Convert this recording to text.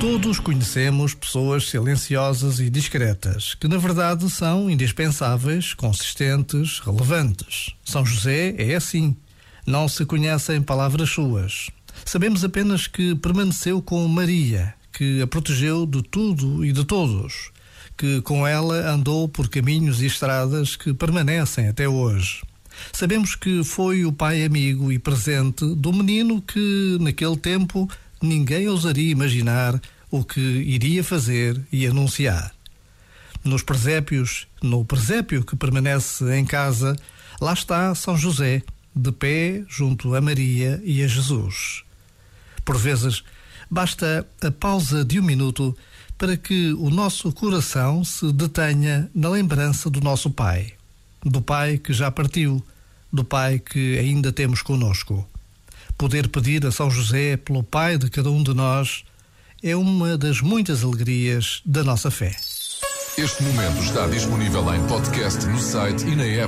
Todos conhecemos pessoas silenciosas e discretas, que na verdade são indispensáveis, consistentes, relevantes. São José é assim. Não se conhecem palavras suas. Sabemos apenas que permaneceu com Maria, que a protegeu de tudo e de todos, que com ela andou por caminhos e estradas que permanecem até hoje. Sabemos que foi o pai amigo e presente do menino que, naquele tempo, ninguém ousaria imaginar o que iria fazer e anunciar. Nos presépios, no presépio que permanece em casa, lá está São José, de pé junto a Maria e a Jesus. Por vezes, basta a pausa de um minuto para que o nosso coração se detenha na lembrança do nosso Pai, do Pai que já partiu, do Pai que ainda temos conosco. Poder pedir a São José pelo Pai de cada um de nós é uma das muitas alegrias da nossa fé. Este momento está disponível em podcast no site e na app.